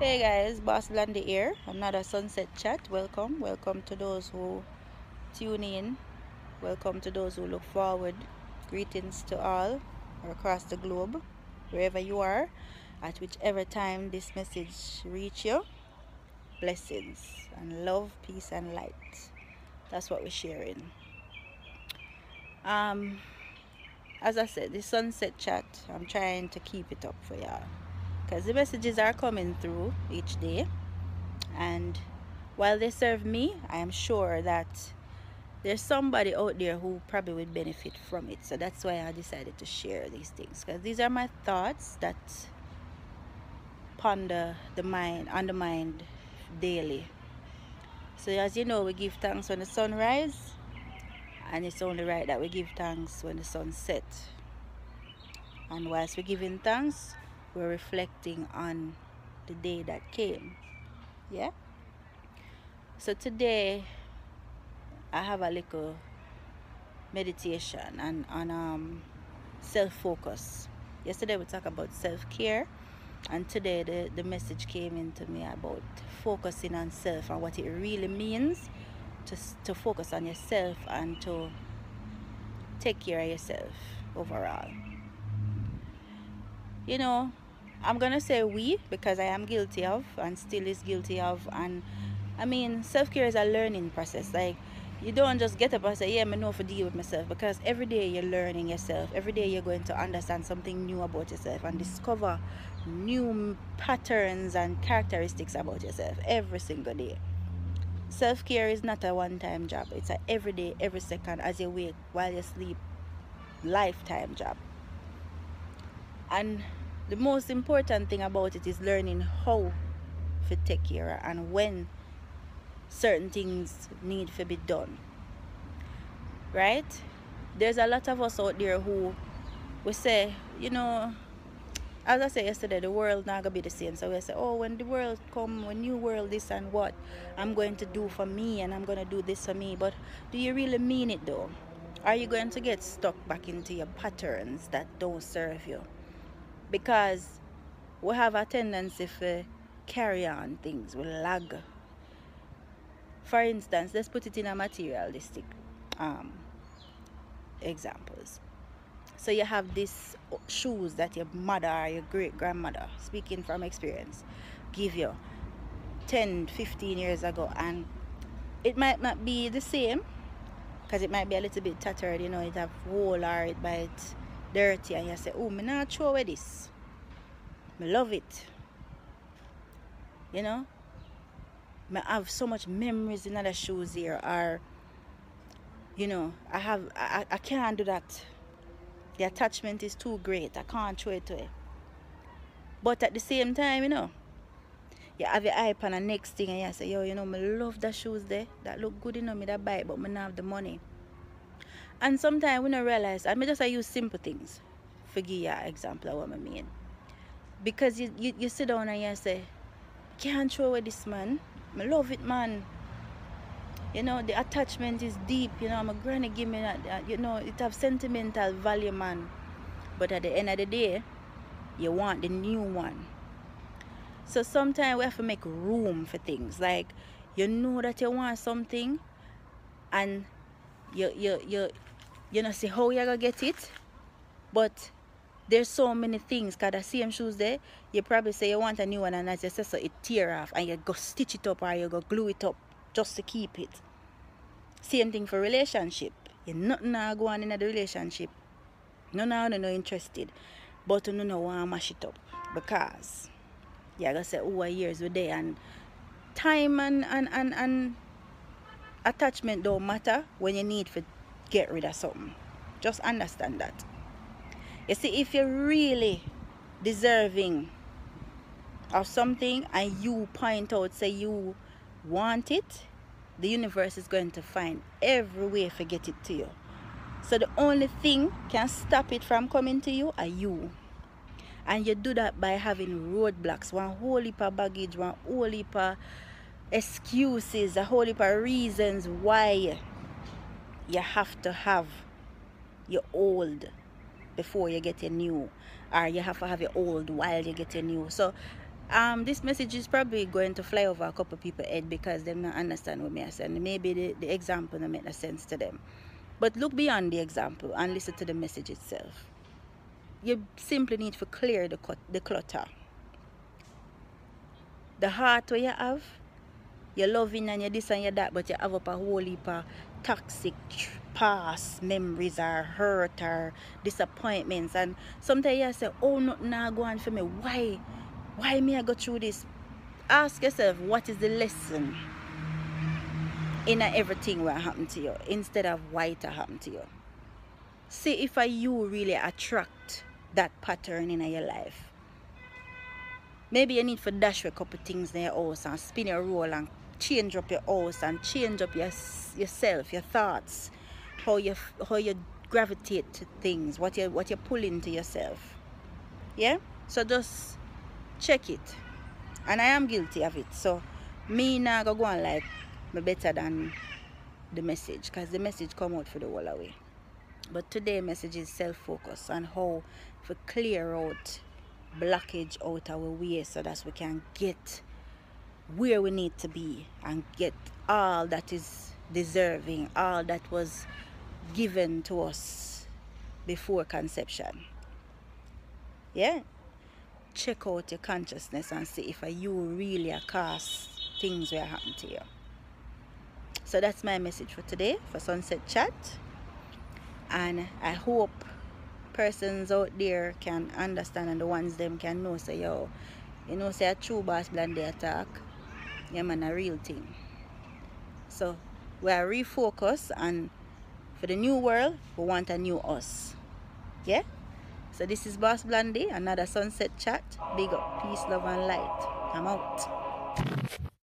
Hey guys, Boss Blondie here. Another sunset chat. Welcome. Welcome to those who tune in. Welcome to those who look forward. Greetings to all across the globe, wherever you are, at whichever time this message reach you. Blessings and love, peace and light. That's what we're sharing. Um, as I said, the sunset chat, I'm trying to keep it up for y'all because the messages are coming through each day. And while they serve me I am sure that there's somebody out there who probably would benefit from it. So that's why I decided to share these things because these are my thoughts that ponder the mind mind daily. So as you know we give thanks when the sun rises and it's only right that we give thanks when the sun sets and whilst we're giving thanks we're reflecting on the day that came. Yeah? So today I have a little meditation and on um, self-focus. Yesterday we talked about self-care and today the, the message came into me about focusing on self and what it really means to, to focus on yourself and to take care of yourself overall. You know I'm gonna say we because I am guilty of and still is guilty of and I mean self-care is a learning process. Like you don't just get up and say yeah I know for deal with myself because every day you're learning yourself. Every day you're going to understand something new about yourself and discover new patterns and characteristics about yourself every single day. Self-care is not a one-time job. It's a everyday every second as you wake while you sleep. Lifetime job. And the most important thing about it is learning how to take care and when certain things need to be done. Right? There's a lot of us out there who we say you know as I said yesterday the world not gonna be the same. So we say oh when the world come when new world this and what I'm going to do for me and I'm gonna do this for me. But do you really mean it though? Are you going to get stuck back into your patterns that don't serve you because we have a tendency to carry on things. We lag. For instance let's put it in a materialistic um, examples. So you have these shoes that your mother or your great grandmother speaking from experience give you 10 15 years ago and it might not be the same because it might be a little bit tattered you know it have hole or it might dirty. And you say oh me not throw away this. Me love it. You know? Me have so much memories in other shoes here or you know I have I, I can't do that. The attachment is too great. I can't throw it away but at the same time you know you have your eye on the next thing and you say yo you know me love the shoes there. That look good you know me that buy it but me not have the money and sometimes we don't realize, I mean, just I use simple things. Forgive you example what I mean. Because you, you, you sit down and you say, can't throw away this man. I love it man. You know, the attachment is deep, you know, my granny give me that you know, it have sentimental value man. But at the end of the day, you want the new one. So sometimes we have to make room for things. Like you know that you want something and you you you you know see how you're gonna oh, get it. But there's so many things because the same shoes there you probably say you want a new one and as you say so it tear off and you go stitch it up or you go glue it up just to keep it. Same thing for relationship. You nothing now go on in the relationship. No no no no interested. But you know want to mash it up? Because you're gonna say oh years with there. And time and and and, and attachment don't matter when you need to get rid of something. Just understand that. You see if you're really deserving of something and you point out say you want it the universe is going to find every way to get it to you. So the only thing can stop it from coming to you are you. And you do that by having roadblocks one whole heap of baggage one whole heap of excuses, a whole heap of reasons why you have to have your old before you get a new or you have to have your old while you get a new so um, this message is probably going to fly over a couple people head because they don't understand what me I say. And maybe the, the example don't make no sense to them. But look beyond the example and listen to the message itself. You simply need to clear the, the clutter. The heart where you have, you're loving and you're this and you're that, but you have up a whole heap of toxic past memories or hurt or disappointments. And sometimes you say, oh, nothing now go on for me. Why? Why me I go through this? Ask yourself, what is the lesson in everything what happened to you instead of why it happened to you? See if you really attract that pattern in your life. Maybe you need to dash a couple things in your house and spin your roll and change up your house and change up your yourself, your thoughts, how you how you gravitate to things, what you what you pull into yourself. Yeah? So just check it. And I am guilty of it. So me now go go on like me better than the message because the message come out for the whole away. But today message is self-focus and how to clear out blockage out our way so that we can get where we need to be and get all that is deserving, all that was given to us before conception. Yeah? Check out your consciousness and see if you really are cause things will happen to you. So that's my message for today for Sunset Chat. And I hope persons out there can understand and the ones them can know say yo, you know say a true boss they attack yeah man a real thing. So we are refocus and for the new world we want a new us. Yeah? So this is boss blondie another sunset chat. Big up. Peace love and light. I'm out